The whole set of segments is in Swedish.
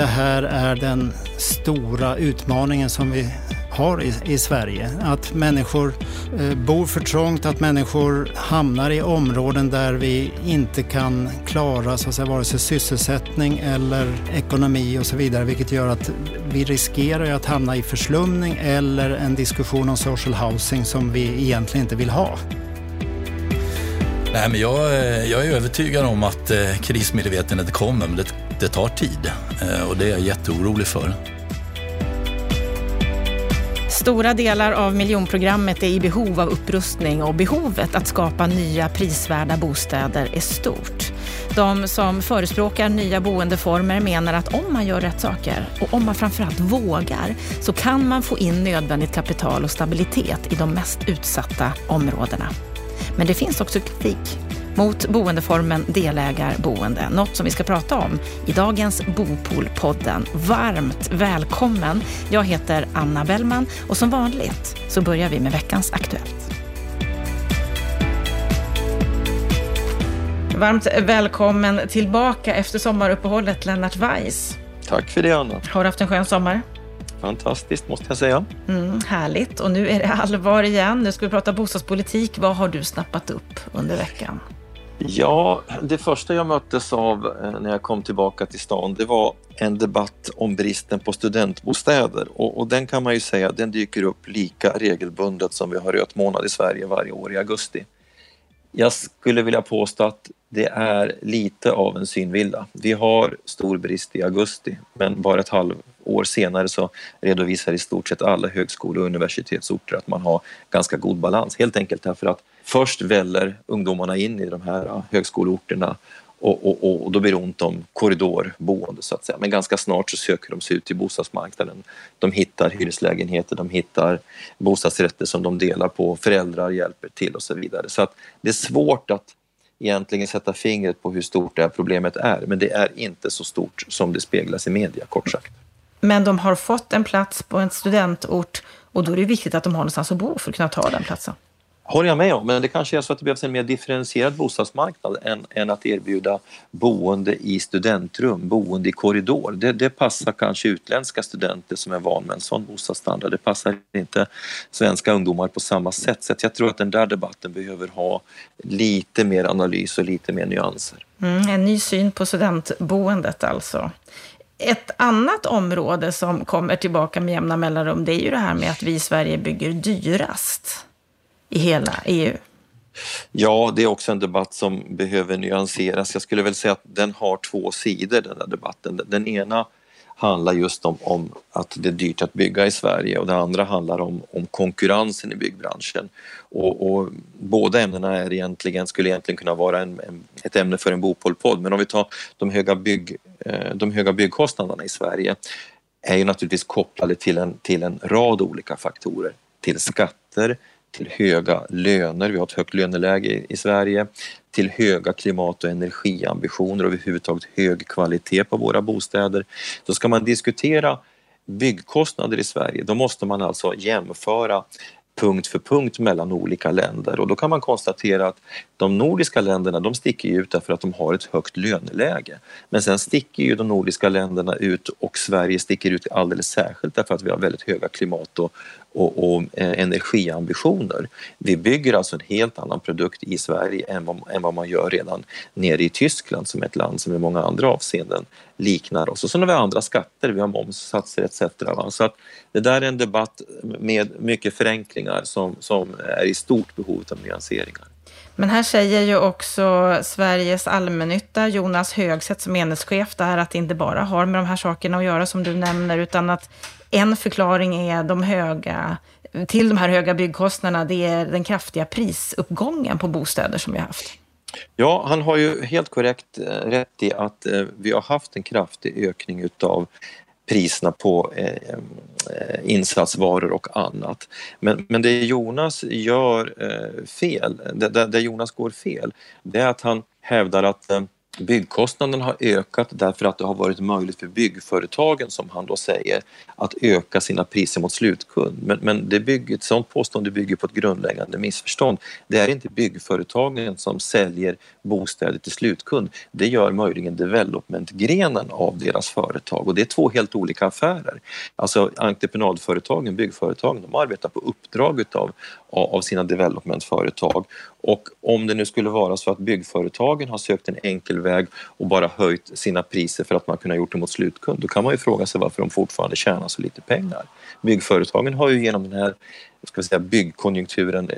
det här är den stora utmaningen som vi har i, i Sverige. Att människor eh, bor för trångt, att människor hamnar i områden där vi inte kan klara så att säga, vare sig sysselsättning eller ekonomi och så vidare, vilket gör att vi riskerar att hamna i förslumning eller en diskussion om social housing som vi egentligen inte vill ha. Nej, men jag, eh, jag är övertygad om att eh, krismedvetandet kommer, men det, det tar tid eh, och det är jag jätteorolig för. Stora delar av miljonprogrammet är i behov av upprustning och behovet att skapa nya prisvärda bostäder är stort. De som förespråkar nya boendeformer menar att om man gör rätt saker och om man framförallt vågar så kan man få in nödvändigt kapital och stabilitet i de mest utsatta områdena. Men det finns också kritik mot boendeformen delägarboende. Något som vi ska prata om i dagens Bopolpodden. Varmt välkommen! Jag heter Anna Bellman och som vanligt så börjar vi med veckans Aktuellt. Varmt välkommen tillbaka efter sommaruppehållet Lennart Weiss. Tack för det Anna. Har du haft en skön sommar? Fantastiskt måste jag säga. Mm, härligt. Och nu är det allvar igen. Nu ska vi prata bostadspolitik. Vad har du snappat upp under veckan? Ja, det första jag möttes av eh, när jag kom tillbaka till stan, det var en debatt om bristen på studentbostäder och, och den kan man ju säga, den dyker upp lika regelbundet som vi har röt månad i Sverige varje år i augusti. Jag skulle vilja påstå att det är lite av en synvilla. Vi har stor brist i augusti, men bara ett halvår senare så redovisar i stort sett alla högskole och universitetsorter att man har ganska god balans. Helt enkelt därför att först väller ungdomarna in i de här högskoleorterna och, och, och, då blir det ont om korridorboende så att säga. Men ganska snart så söker de sig ut till bostadsmarknaden. De hittar hyreslägenheter, de hittar bostadsrätter som de delar på, föräldrar hjälper till och så vidare. Så att det är svårt att egentligen sätta fingret på hur stort det här problemet är, men det är inte så stort som det speglas i media, kort sagt. Men de har fått en plats på en studentort och då är det viktigt att de har någonstans att bo för att kunna ta den platsen håller jag med om, men det kanske är så att det behövs en mer differentierad bostadsmarknad än, än att erbjuda boende i studentrum, boende i korridor. Det, det, passar kanske utländska studenter som är van med en sån bostadsstandard. Det passar inte svenska ungdomar på samma sätt. Så jag tror att den där debatten behöver ha lite mer analys och lite mer nyanser. Mm, en ny syn på studentboendet alltså. Ett annat område som kommer tillbaka med jämna mellanrum, det är ju det här med att vi i Sverige bygger dyrast i hela EU? Ja, det är också en debatt som behöver nyanseras. Jag skulle väl säga att den har två sidor, den där debatten. Den ena handlar just om, om att det är dyrt att bygga i Sverige och det andra handlar om, om konkurrensen i byggbranschen. Och, och båda ämnena är egentligen, skulle egentligen kunna vara en, en, ett ämne för en Bopolpodd, men om vi tar de höga, bygg, eh, de höga byggkostnaderna i Sverige är ju naturligtvis kopplade till en, till en rad olika faktorer. Till skatter, till höga löner, vi har ett högt löneläge i Sverige, till höga klimat och energiambitioner och överhuvudtaget hög kvalitet på våra bostäder. Så ska man diskutera byggkostnader i Sverige, då måste man alltså jämföra punkt för punkt mellan olika länder. Och då kan man konstatera att de nordiska länderna de sticker ut därför att de har ett högt löneläge. Men sen sticker ju de nordiska länderna ut och Sverige sticker ut alldeles särskilt därför att vi har väldigt höga klimat och, och, och eh, energiambitioner. Vi bygger alltså en helt annan produkt i Sverige än vad, än vad man gör redan nere i Tyskland som är ett land som i många andra avseenden liknar oss. Och så har vi andra skatter, vi har momssatser etc. Så att det där är en debatt med mycket förenklingar som, som är i stort behov av nyanseringar. Men här säger ju också Sveriges allmännytta, Jonas Högset som enhetschef där, att det inte bara har med de här sakerna att göra som du nämner, utan att en förklaring är de höga, till de här höga byggkostnaderna, det är den kraftiga prisuppgången på bostäder som vi har haft. Ja, han har ju helt korrekt eh, rätt i att eh, vi har haft en kraftig ökning utav priserna på eh, Eh, insatsvaror och annat. Men, men det Jonas gör eh, fel, det, det Jonas går fel, det är att han hävdar att eh, Byggkostnaden har ökat därför att det har varit möjligt för byggföretagen, som han då säger, att öka sina priser mot slutkund. Men, men det bygger, ett sådant påstående bygger på ett grundläggande missförstånd. Det är inte byggföretagen som säljer bostäder till slutkund. Det gör möjligen developmentgrenen av deras företag och det är två helt olika affärer. Alltså entreprenadföretagen, byggföretagen, de arbetar på uppdrag utav, av sina developmentföretag och om det nu skulle vara så att byggföretagen har sökt en enkel väg och bara höjt sina priser för att man kunnat gjort det mot slutkund, då kan man ju fråga sig varför de fortfarande tjänar så lite pengar. Byggföretagen har ju genom den här ska vi säga, byggkonjunkturen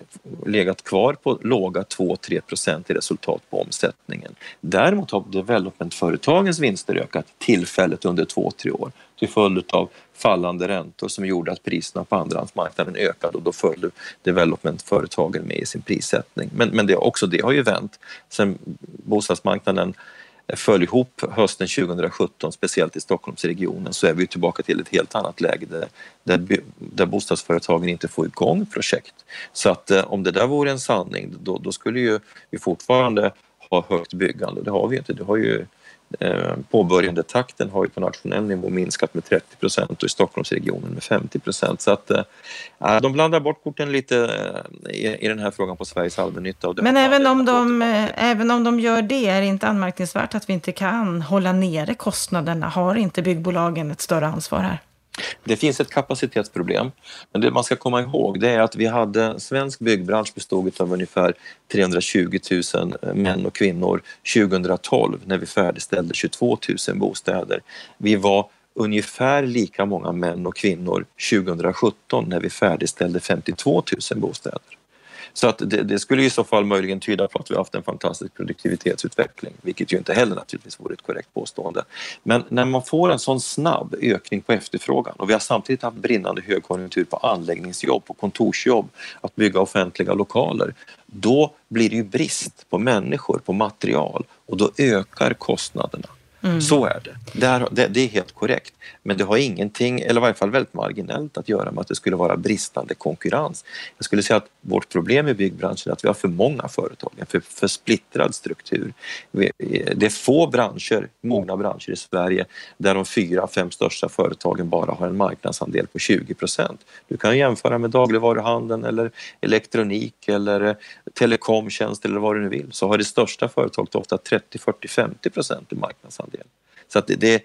legat kvar på låga 2-3 procent i resultat på omsättningen. Däremot har developmentföretagens vinster ökat tillfälligt under 2-3 år till följd av fallande räntor som gjorde att priserna på andrahandsmarknaden ökade och då följde developmentföretagen med i sin prissättning. Men, men det, också det har ju vänt sen bostadsmarknaden föll ihop hösten 2017, speciellt i Stockholmsregionen, så är vi tillbaka till ett helt annat läge där, där, där bostadsföretagen inte får igång projekt. Så att eh, om det där vore en sanning, då, då skulle ju vi fortfarande ha högt byggande. Det har vi inte. Det har ju inte påbörjandetakten har ju på nationell nivå minskat med 30 procent och i Stockholmsregionen med 50 procent. Så att äh, de blandar bort korten lite i, i den här frågan på Sveriges allmännytta. Men även om, de, även om de gör det, är det inte anmärkningsvärt att vi inte kan hålla nere kostnaderna? Har inte byggbolagen ett större ansvar här? Det finns ett kapacitetsproblem, men det man ska komma ihåg det är att vi hade, svensk byggbransch bestod av ungefär 320 000 eh, män och kvinnor 2012 när vi färdigställde 22 000 bostäder. Vi var ungefär lika många män och kvinnor 2017 när vi färdigställde 52 000 bostäder. Så att det, det, skulle i så fall möjligen tyda på att vi har haft en fantastisk produktivitetsutveckling, vilket ju inte heller naturligtvis vore ett korrekt påstående. Men när man får en sån snabb ökning på efterfrågan och vi har samtidigt haft brinnande högkonjunktur på anläggningsjobb, på kontorsjobb, att bygga offentliga lokaler, då blir det ju brist på människor, på material och då ökar kostnaderna. Mm. Så är det. Det, är, det. det, är helt korrekt. Men det har ingenting, eller i varje fall väldigt marginellt att göra med att det skulle vara bristande konkurrens. Jag skulle säga att vårt problem i byggbranschen är att vi har för många företag, en för, för splittrad struktur. Det är få branscher, mogna branscher i Sverige där de fyra, fem största företagen bara har en marknadsandel på 20 procent. Du kan jämföra med dagligvaruhandeln eller elektronik eller eh, telekomtjänst eller vad du nu vill så har det största företaget ofta 30, 40, 50 procent i marknadsandel del. Så att det, det,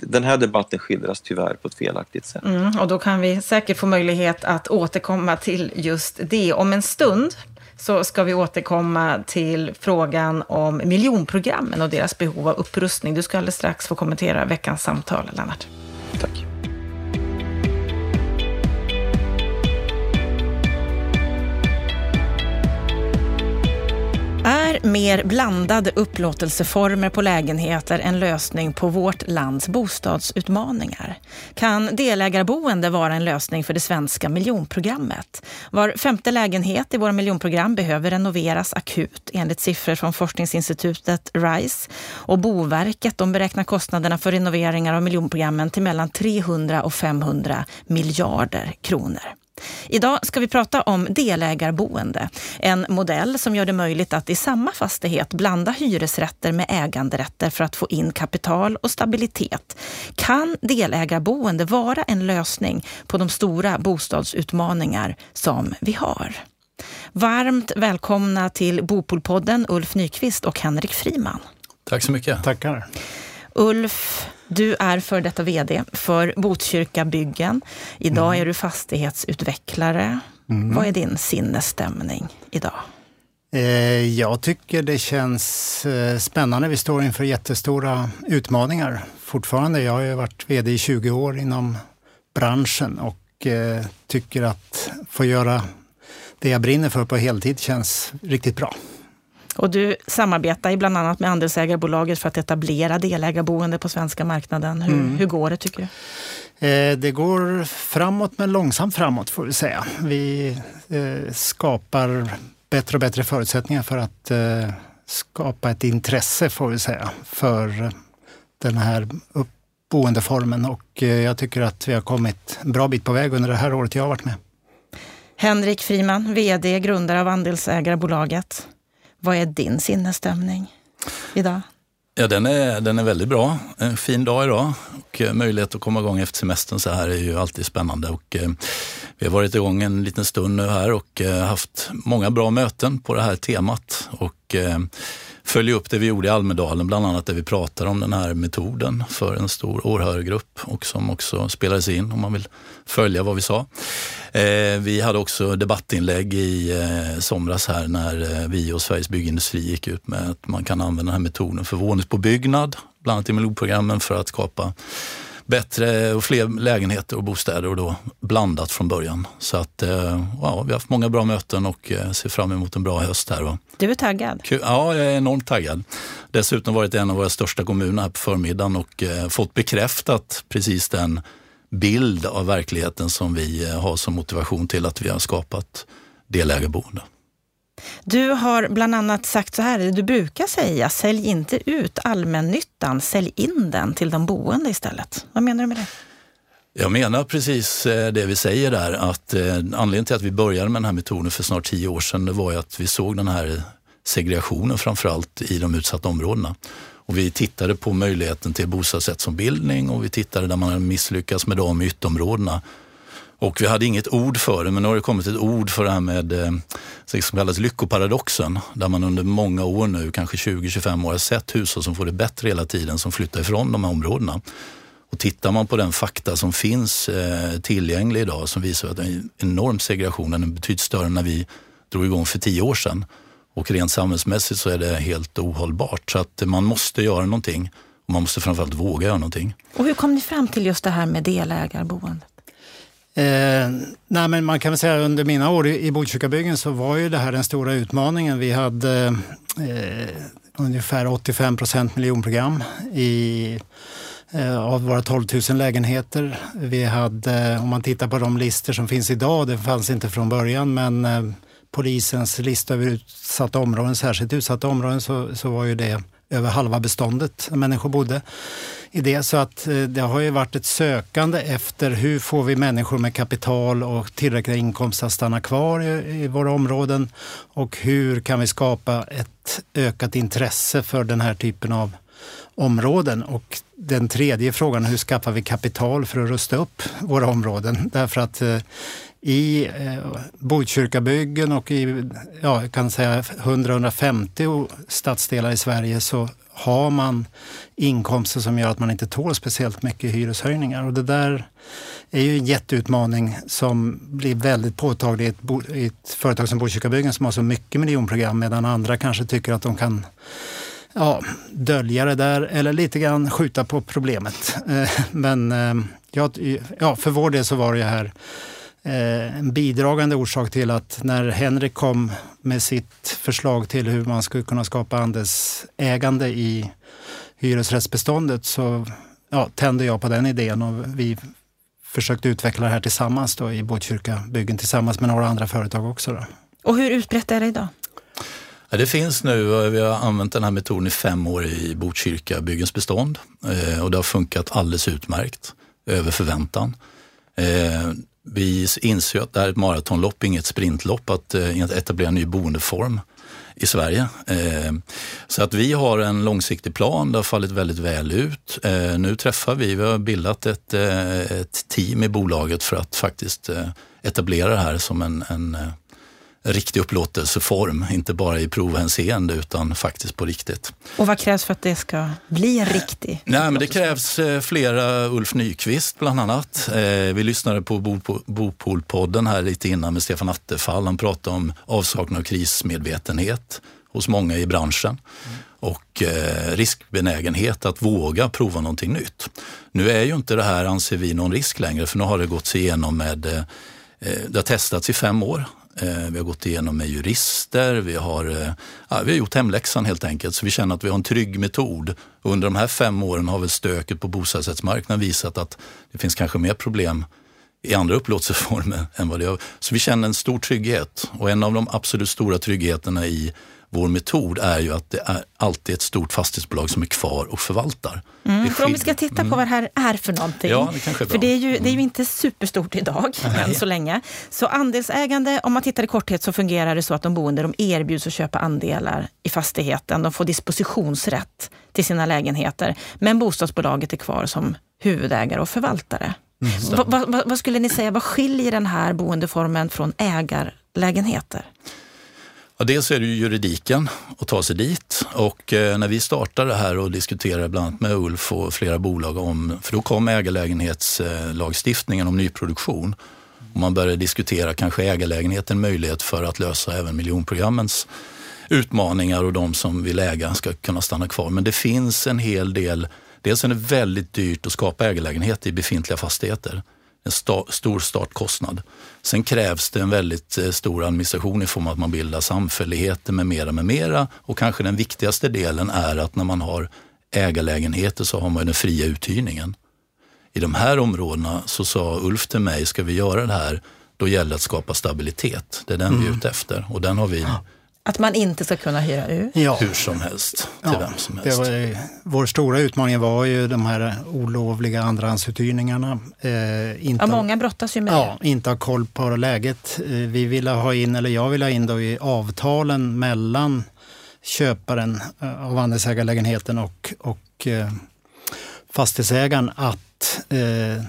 den här debatten skildras tyvärr på ett felaktigt sätt. Mm, och då kan vi säkert få möjlighet att återkomma till just det. Om en stund så ska vi återkomma till frågan om miljonprogrammen och deras behov av upprustning. Du ska alldeles strax få kommentera veckans samtal, Lennart. Tack. Är mer blandade upplåtelseformer på lägenheter en lösning på vårt lands bostadsutmaningar? Kan delägarboende vara en lösning för det svenska miljonprogrammet? Var femte lägenhet i våra miljonprogram behöver renoveras akut enligt siffror från forskningsinstitutet RISE. Och Boverket de beräknar kostnaderna för renoveringar av miljonprogrammen till mellan 300 och 500 miljarder kronor. Idag ska vi prata om delägarboende. En modell som gör det möjligt att i samma fastighet blanda hyresrätter med äganderätter för att få in kapital och stabilitet. Kan delägarboende vara en lösning på de stora bostadsutmaningar som vi har? Varmt välkomna till Bopolpodden Ulf Nyqvist och Henrik Friman. Tack så mycket. Tackar. Ulf, du är för detta VD för Botkyrka Byggen. Idag mm. är du fastighetsutvecklare. Mm. Vad är din sinnesstämning idag? Eh, jag tycker det känns eh, spännande. Vi står inför jättestora utmaningar fortfarande. Jag har ju varit VD i 20 år inom branschen och eh, tycker att få göra det jag brinner för på heltid känns riktigt bra. Och du samarbetar bland annat med andelsägarbolaget för att etablera delägarboende på svenska marknaden. Hur, mm. hur går det tycker du? Eh, det går framåt men långsamt framåt får vi säga. Vi eh, skapar bättre och bättre förutsättningar för att eh, skapa ett intresse får vi säga för den här boendeformen och jag tycker att vi har kommit en bra bit på väg under det här året jag har varit med. Henrik Friman, VD, grundare av andelsägarbolaget. Vad är din sinnesstämning? idag? Ja, den är, den är väldigt bra. En fin dag idag och eh, möjlighet att komma igång efter semestern så här är ju alltid spännande. Och, eh, vi har varit igång en liten stund nu här och eh, haft många bra möten på det här temat. Och, eh, följa upp det vi gjorde i Almedalen, bland annat där vi pratar om den här metoden för en stor åhörargrupp och som också spelades in om man vill följa vad vi sa. Eh, vi hade också debattinlägg i eh, somras här när eh, vi och Sveriges byggindustri gick ut med att man kan använda den här metoden för våningspåbyggnad, bland annat i miljonprogrammen för att skapa bättre och fler lägenheter och bostäder och då blandat från början. Så att eh, ja, vi har haft många bra möten och eh, ser fram emot en bra höst här. Du är taggad? Ja, jag är enormt taggad. Dessutom varit en av våra största kommuner här på förmiddagen och eh, fått bekräftat precis den bild av verkligheten som vi har som motivation till att vi har skapat delägarboende. Du har bland annat sagt så här, du brukar säga, sälj inte ut allmännyttan, sälj in den till de boende istället. Vad menar du med det? Jag menar precis eh, det vi säger där, att eh, anledningen till att vi började med den här metoden för snart tio år sedan, det var ju att vi såg den här segregationen framförallt i de utsatta områdena. Och vi tittade på möjligheten till bostadsrättsombildning och vi tittade där man hade misslyckats med de ytterområdena och vi hade inget ord för det, men nu har det kommit ett ord för det här med eh, det som kallas lyckoparadoxen. Där man under många år nu, kanske 20-25 år, har sett hushåll som får det bättre hela tiden, som flyttar ifrån de här områdena. Och tittar man på den fakta som finns eh, tillgänglig idag som visar att en enorm segregation är betydligt större än när vi drog igång för tio år sedan. Och rent samhällsmässigt så är det helt ohållbart. Så att man måste göra någonting och man måste framförallt våga göra någonting. Och hur kom ni fram till just det här med delägarboendet? Eh, nej, men man kan väl säga under mina år i, i Botkyrkabyggen så var ju det här den stora utmaningen. Vi hade eh, ungefär 85 procent miljonprogram i, eh, av våra 12 000 lägenheter. Vi hade, om man tittar på de listor som finns idag, det fanns inte från början, men eh, polisens lista över utsatta områden, särskilt utsatta områden, så, så var ju det över halva beståndet människor bodde i det. Så att eh, det har ju varit ett sökande efter hur får vi människor med kapital och tillräckliga inkomster att stanna kvar i, i våra områden och hur kan vi skapa ett ökat intresse för den här typen av områden. Och den tredje frågan, hur skaffar vi kapital för att rusta upp våra områden? Därför att eh, i eh, Botkyrkabyggen och i ja, jag kan säga 100-150 stadsdelar i Sverige så har man inkomster som gör att man inte tål speciellt mycket hyreshöjningar. Och det där är ju en jätteutmaning som blir väldigt påtaglig i ett, i ett företag som Botkyrkabyggen som har så mycket miljonprogram medan andra kanske tycker att de kan ja, dölja det där eller lite grann skjuta på problemet. Eh, men eh, ja, för vår del så var det ju här en bidragande orsak till att när Henrik kom med sitt förslag till hur man skulle kunna skapa andelsägande i hyresrättsbeståndet så ja, tände jag på den idén och vi försökte utveckla det här tillsammans då i Botkyrka byggen tillsammans med några andra företag också. Då. Och hur utbrett är det idag? Ja, det finns nu, vi har använt den här metoden i fem år i Botkyrka byggens bestånd eh, och det har funkat alldeles utmärkt, över förväntan. Vi inser att det här är ett maratonlopp, inget sprintlopp, att eh, etablera en ny boendeform i Sverige. Eh, så att vi har en långsiktig plan, det har fallit väldigt väl ut. Eh, nu träffar vi, vi har bildat ett, ett team i bolaget för att faktiskt etablera det här som en, en riktig upplåtelseform, inte bara i provhänseende utan faktiskt på riktigt. Och vad krävs för att det ska bli en riktig? Nej, men det krävs eh, flera Ulf Nyqvist bland annat. Eh, vi lyssnade på Bopolpodden här lite innan med Stefan Attefall. Han pratade om avsaknad av krismedvetenhet hos många i branschen. Mm och eh, riskbenägenhet att våga prova någonting nytt. Nu är ju inte det här, anser vi, någon risk längre för nu har det gått igenom med det har testats i fem år. Eh, vi har gått igenom med jurister, vi har, eh, ja, vi har gjort hemläxan helt enkelt. Så vi känner att vi har en trygg metod. under de här fem åren har väl stöket på bostadsrättsmarknaden visat att det finns kanske mer problem i andra upplåtelseformer än vad det gör. Så vi känner en stor trygghet och en av de absolut stora tryggheterna i vår metod är ju att det är alltid ett stort fastighetsbolag som är kvar och förvaltar. Mm, för om vi ska titta på mm. vad det här är för någonting. Ja, det kanske är bra. För det är ju, det är ju mm. inte superstort idag, än så länge. Så andelsägande, om man tittar i korthet så fungerar det så att de boende de erbjuds att köpa andelar i fastigheten. De får dispositionsrätt till sina lägenheter. Men bostadsbolaget är kvar som huvudägare och förvaltare. Mm. Vad, vad, vad skulle ni säga, vad skiljer den här boendeformen från ägarlägenheter? Ja, dels är det ju juridiken att ta sig dit. Och eh, när vi startade det här och diskuterade bland annat med Ulf och flera bolag om, för då kom ägarlägenhetslagstiftningen om nyproduktion. Och man började diskutera kanske ägarlägenheten möjlighet för att lösa även miljonprogrammens utmaningar och de som vill äga ska kunna stanna kvar. Men det finns en hel del, dels är det väldigt dyrt att skapa ägarlägenhet i befintliga fastigheter en sta, stor startkostnad. Sen krävs det en väldigt eh, stor administration i form av att man bildar samfälligheter med mera, med mera. Och kanske den viktigaste delen är att när man har ägarlägenheter så har man den fria uthyrningen. I de här områdena så sa Ulf till mig, ska vi göra det här, då gäller det att skapa stabilitet. Det är den mm. vi är mm. ute efter och den har vi att man inte ska kunna hyra ut? Ja. Hur som helst, till ja, vem som helst. Var, vår stora utmaning var ju de här olovliga andrahandsuthyrningarna. Eh, inte ja, många brottas ju med ja, det. Inte ha koll på läget. Eh, vi ville ha in, eller jag ville ha in då i avtalen mellan köparen eh, av andelsägarlägenheten och, och eh, fastighetsägaren att eh,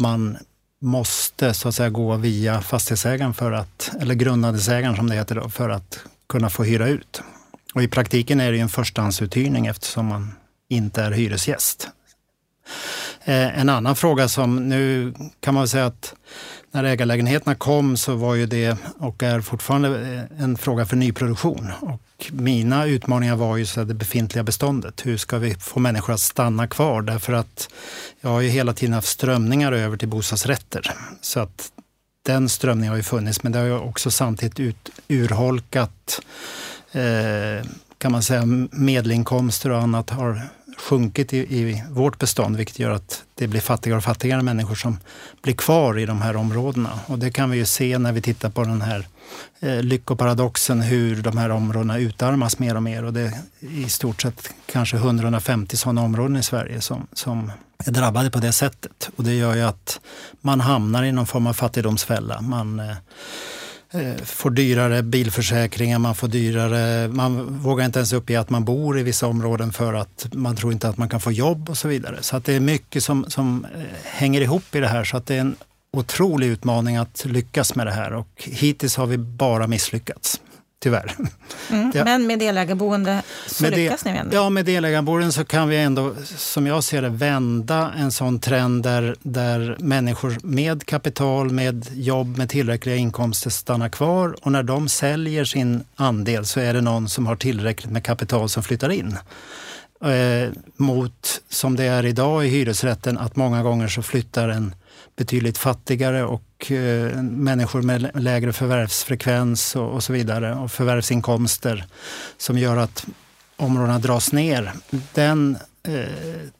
man måste så att säga gå via fastighetsägaren för att, eller grundandelsägaren som det heter då, för att kunna få hyra ut. Och I praktiken är det en förstahandsuthyrning eftersom man inte är hyresgäst. Eh, en annan fråga som nu kan man säga att när ägarlägenheterna kom så var ju det och är fortfarande eh, en fråga för nyproduktion. Och mina utmaningar var ju så det befintliga beståndet. Hur ska vi få människor att stanna kvar? Därför att jag har ju hela tiden haft strömningar över till bostadsrätter. Så att den strömningen har ju funnits, men det har ju också samtidigt ut, urholkat eh, kan man säga, medelinkomster och annat har sjunkit i, i, vårt bestånd, vilket gör att det blir fattigare och fattigare människor som blir kvar i de här områdena. Och det kan vi ju se när vi tittar på den här eh, lyckoparadoxen, hur de här områdena utarmas mer och mer. Och det är i stort sett kanske 150 sådana områden i Sverige som, som är drabbade på det sättet. Och det gör ju att man hamnar i någon form av fattigdomsfälla. Man eh, Eh, får dyrare bilförsäkringar, man får dyrare... Man vågar inte ens uppge att man bor i vissa områden för att man tror inte att man kan få jobb och så vidare. Så att det är mycket som, som eh, hänger ihop i det här. Så att det är en otrolig utmaning att lyckas med det här och hittills har vi bara misslyckats tyvärr. Mm, ja. Men med delägarboende så med lyckas ni ändå? Ja, med delägarboende så kan vi ändå, som jag ser det, vända en sån trend där, där människor med kapital, med jobb, med tillräckliga inkomster stannar kvar och när de säljer sin andel så är det någon som har tillräckligt med kapital som flyttar in. Eh, mot, som det är idag i hyresrätten, att många gånger så flyttar en betydligt fattigare och eh, människor med lägre förvärvsfrekvens och, och, så vidare och förvärvsinkomster som gör att områdena dras ner. Den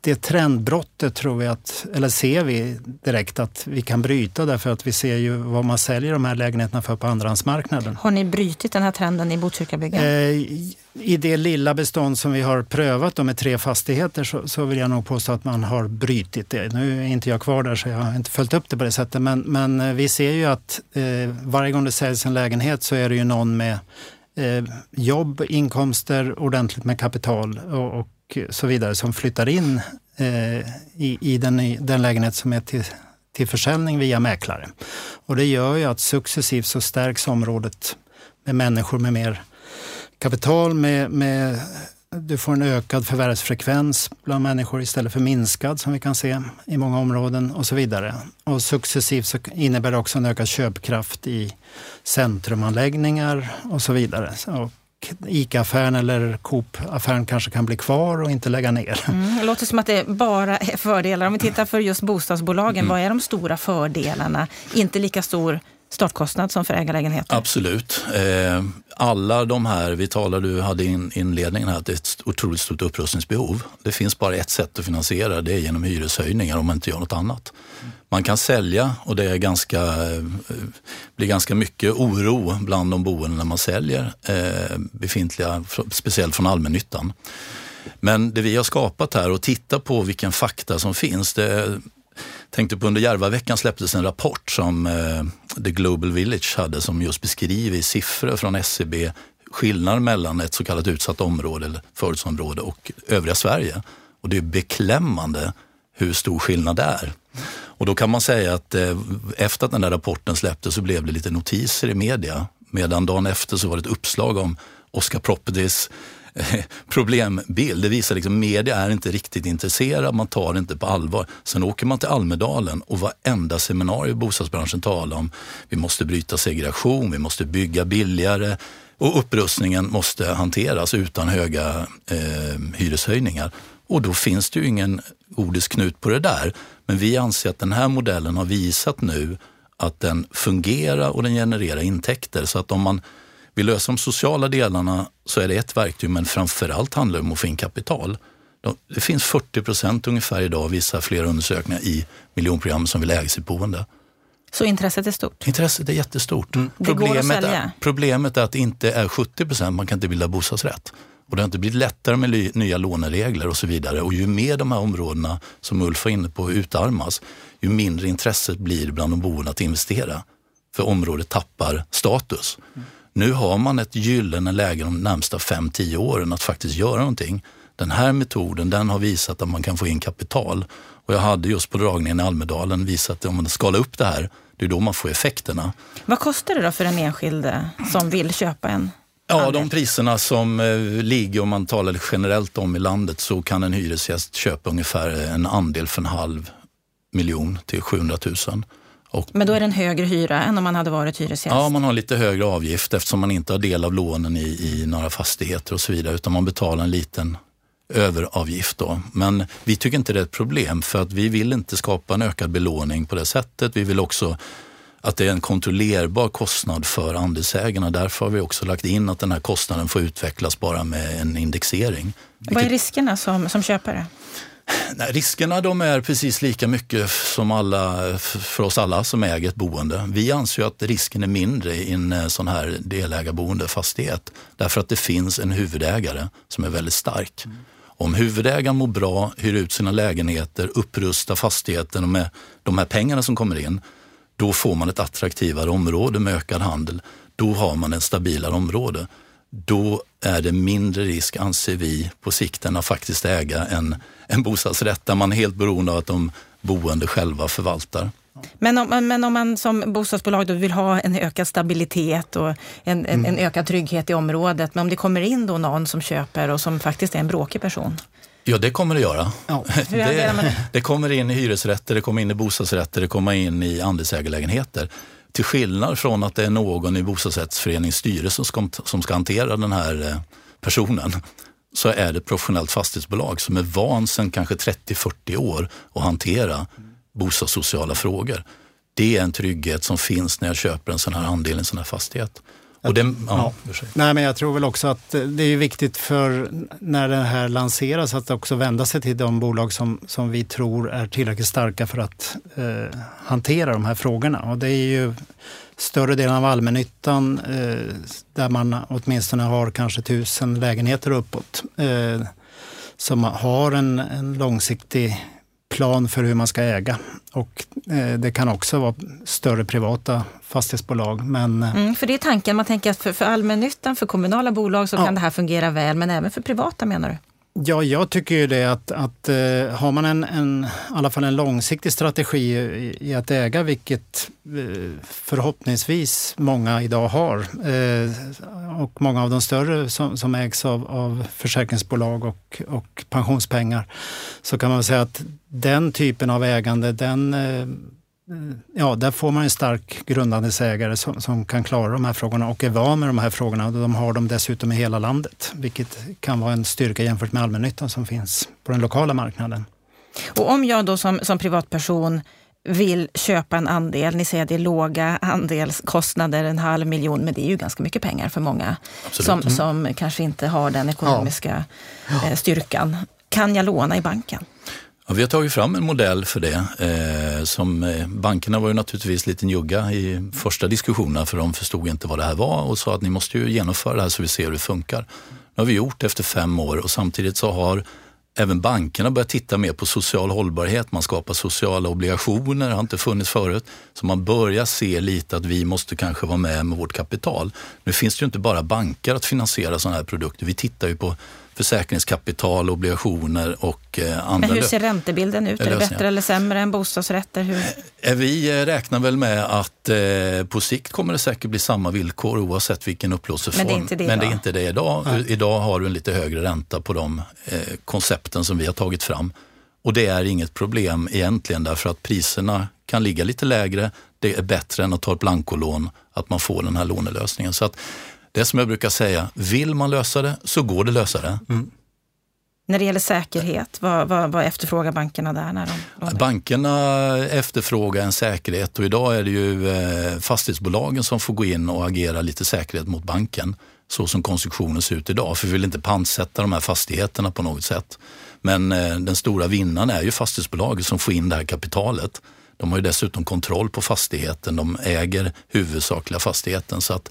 det trendbrottet tror vi att, eller ser vi direkt att vi kan bryta därför att vi ser ju vad man säljer de här lägenheterna för på andrahandsmarknaden. Har ni brutit den här trenden i Botkyrkabyggen? Eh, I det lilla bestånd som vi har prövat med tre fastigheter så, så, vill jag nog påstå att man har brutit det. Nu är inte jag kvar där så jag har inte följt upp det på det sättet men, men eh, vi ser ju att eh, varje gång det säljs en lägenhet så är det ju någon med eh, jobb, inkomster, ordentligt med kapital och, och så vidare som flyttar in eh, i, i den, den lägenhet som är till, till försäljning via mäklare. Och det gör ju att successivt så stärks området med människor med mer kapital, med, med du får en ökad förvärvsfrekvens bland människor istället för minskad som vi kan se i många områden och så vidare. Och successivt så innebär det också en ökad köpkraft i centrumanläggningar och så vidare. Och ICA-affären eller Coop-affären kanske kan bli kvar och inte lägga ner. Mm, det låter som att det bara är fördelar. Om vi tittar för just bostadsbolagen, mm. vad är de stora fördelarna? Inte lika stor startkostnad som för ägarlägenheter? Absolut. Eh, alla de här, vi talade, du hade in inledningen här att det är ett otroligt stort upprustningsbehov. Det finns bara ett sätt att finansiera det är genom hyreshöjningar om man inte gör något annat. Man kan sälja och det är ganska, eh, blir ganska mycket oro bland de boende när man säljer eh, befintliga, speciellt från allmännyttan. Men det vi har skapat här och titta på vilken fakta som finns. Det, tänkte på under Järvaveckan släpptes en rapport som eh, The Global Village hade som just beskriver i siffror från SCB skillnaden mellan ett så kallat utsatt område eller förortsområde och övriga Sverige. Och det är beklämmande hur stor skillnad det är. Och då kan man säga att eh, efter att den där rapporten släpptes så blev det lite notiser i media. Medan dagen efter så var det ett uppslag om Oscar Properties problembild. Det visar liksom media är inte riktigt intresserad, man tar det inte på allvar. Sen åker man till Almedalen och varenda seminarium i bostadsbranschen talar om vi måste bryta segregation, vi måste bygga billigare och upprustningen måste hanteras utan höga eh, hyreshöjningar. Och då finns det ju ingen godisknut på det där. Men vi anser att den här modellen har visat nu att den fungerar och den genererar intäkter. Så att om man vill lösa de sociala delarna så är det ett verktyg, men framförallt handlar det om att få in kapital. Det finns 40 procent ungefär idag, visar flera undersökningar, i miljonprogram som vill äga sitt boende. Så intresset är stort? Intresset är jättestort. Mm. Problemet. Är, problemet är att det inte är 70 procent, man kan inte bilda bostadsrätt. Och det har inte blivit lättare med nya låneregler och så vidare. Och ju mer de här områdena, som Ulf var inne på, utarmas, ju mindre intresset blir bland de boende att investera. För området tappar status. Mm. Nu har man ett gyllene läge de närmsta 5-10 åren att faktiskt göra någonting. Den här metoden den har visat att man kan få in kapital. Och jag hade just på dragningen i Almedalen visat att om man skalar upp det här, det är då man får effekterna. Vad kostar det då för den enskilde som vill köpa en Ja, de priserna som eh, ligger, om man talar generellt om i landet, så kan en hyresgäst köpa ungefär en andel för en halv miljon till 700 000. Och, Men då är det en högre hyra än om man hade varit hyresgäst? Ja, man har lite högre avgift eftersom man inte har del av lånen i, i några fastigheter och så vidare, utan man betalar en liten överavgift. Då. Men vi tycker inte det är ett problem för att vi vill inte skapa en ökad belåning på det sättet. Vi vill också att det är en kontrollerbar kostnad för andelsägarna. Därför har vi också lagt in att den här kostnaden får utvecklas bara med en indexering. Vad är riskerna som, som köpare? Nej, riskerna de är precis lika mycket som alla, för oss alla som äger ett boende. Vi anser att risken är mindre i en eh, sån här delägarboendefastighet därför att det finns en huvudägare som är väldigt stark. Mm. Om huvudägaren mår bra, hyr ut sina lägenheter, upprustar fastigheten och med de här pengarna som kommer in, då får man ett attraktivare område med ökad handel. Då har man ett stabilare område. Då är det mindre risk, anser vi, på sikt än att faktiskt äga en, en bostadsrätt där man är helt beroende av att de boende själva förvaltar. Men om, men om man som bostadsbolag då vill ha en ökad stabilitet och en, en, mm. en, ökad trygghet i området, men om det kommer in då någon som köper och som faktiskt är en bråkig person? Ja, det kommer det göra. Ja. Det, det, kommer in i hyresrätter, det kommer in i bostadsrätter, det kommer in i andelsägarlägenheter. Till skillnad från att det är någon i bostadsrättsföreningens styrelse som, som ska hantera den här eh, personen så är det ett professionellt fastighetsbolag som är van sedan kanske 30-40 år att hantera bostadssociala frågor. Det är en trygghet som finns när jag köper en sån här andel i en sån här fastighet. Och det, ja. Ja. Nej, men jag tror väl också att det är viktigt för när det här lanseras att också vända sig till de bolag som, som vi tror är tillräckligt starka för att eh, hantera de här frågorna. Och det är ju större delen av allmännyttan eh, där man åtminstone har kanske tusen lägenheter uppåt eh, som har en, en långsiktig plan för hur man ska äga. Och eh, det kan också vara större privata fastighetsbolag. Men, eh, mm, för det är tanken, man tänker att för, för allmännyttan, för kommunala bolag så ja. kan det här fungera väl, men även för privata menar du? Ja, jag tycker ju det att, att eh, har man en, en, i alla fall en långsiktig strategi i, i att äga, vilket eh, förhoppningsvis många idag har, eh, och många av de större som, som ägs av, av försäkringsbolag och, och pensionspengar, så kan man säga att den typen av ägande, den eh, ja, där får man en stark grundandelsägare som, som kan klara de här frågorna och är van med de här frågorna. De har dem dessutom i hela landet, vilket kan vara en styrka jämfört med allmännyttan som finns på den lokala marknaden. Och om jag då som, som privatperson vill köpa en andel. Ni säger att det är låga andelskostnader, en halv miljon, men det är ju ganska mycket pengar för många som, mm. som kanske inte har den ekonomiska ja. Ja. styrkan. Kan jag låna i banken? Ja, vi har tagit fram en modell för det. Eh, som, eh, bankerna var ju naturligtvis lite njugga i första diskussionerna för de förstod inte vad det här var och sa att ni måste ju genomföra det här så vi ser hur det funkar. Det har vi gjort efter fem år och samtidigt så har även bankerna börjat titta mer på social hållbarhet. Man skapar sociala obligationer, det har inte funnits förut. Så man börjar se lite att vi måste kanske vara med med vårt kapital. Nu finns det ju inte bara banker att finansiera sådana här produkter. Vi tittar ju på försäkringskapital, obligationer och eh, andra Men hur ser räntebilden ut? Är det bättre eller sämre än bostadsrätter? Hur? Eh, vi eh, räknar väl med att på sikt kommer det säkert bli samma villkor oavsett vilken upplåtelseform. Men det är inte det Men det är inte det idag. Nej. Idag har du en lite högre ränta på de koncepten som vi har tagit fram. Och det är inget problem egentligen därför att priserna kan ligga lite lägre. Det är bättre än att ta ett blankolån, att man får den här lånelösningen. Så att det som jag brukar säga, vill man lösa det så går det att lösa det. Mm. När det gäller säkerhet, vad, vad, vad efterfrågar bankerna där? När de bankerna efterfrågar en säkerhet och idag är det ju eh, fastighetsbolagen som får gå in och agera lite säkerhet mot banken så som konstruktionen ser ut idag. För vi vill inte pantsätta de här fastigheterna på något sätt. Men eh, den stora vinnaren är ju fastighetsbolaget som får in det här kapitalet. De har ju dessutom kontroll på fastigheten, de äger huvudsakliga fastigheten. Så att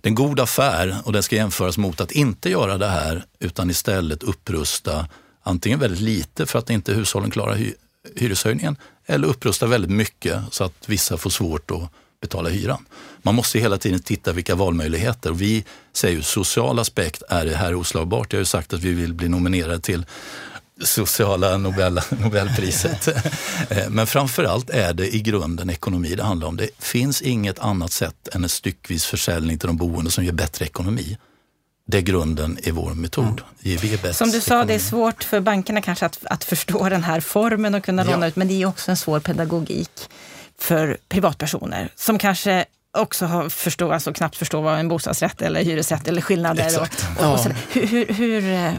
det är en god affär och den ska jämföras mot att inte göra det här utan istället upprusta antingen väldigt lite för att inte hushållen klarar hy hyreshöjningen eller upprusta väldigt mycket så att vissa får svårt att betala hyran. Man måste hela tiden titta vilka valmöjligheter. Vi säger ju social aspekt är det här oslagbart. Jag har ju sagt att vi vill bli nominerade till sociala Nobel, Nobelpriset. Eh, men framförallt är det i grunden ekonomi det handlar om. Det finns inget annat sätt än en styckvis försäljning till de boende som ger bättre ekonomi. Det är grunden i vår metod. Mm. Som du sa, ekonomi. det är svårt för bankerna kanske att, att förstå den här formen och kunna ja. låna ut, men det är också en svår pedagogik för privatpersoner som kanske också har förstå, alltså knappt förstå vad en bostadsrätt eller hyresrätt eller skillnader. Och, och, och hur, hur, hur, eh,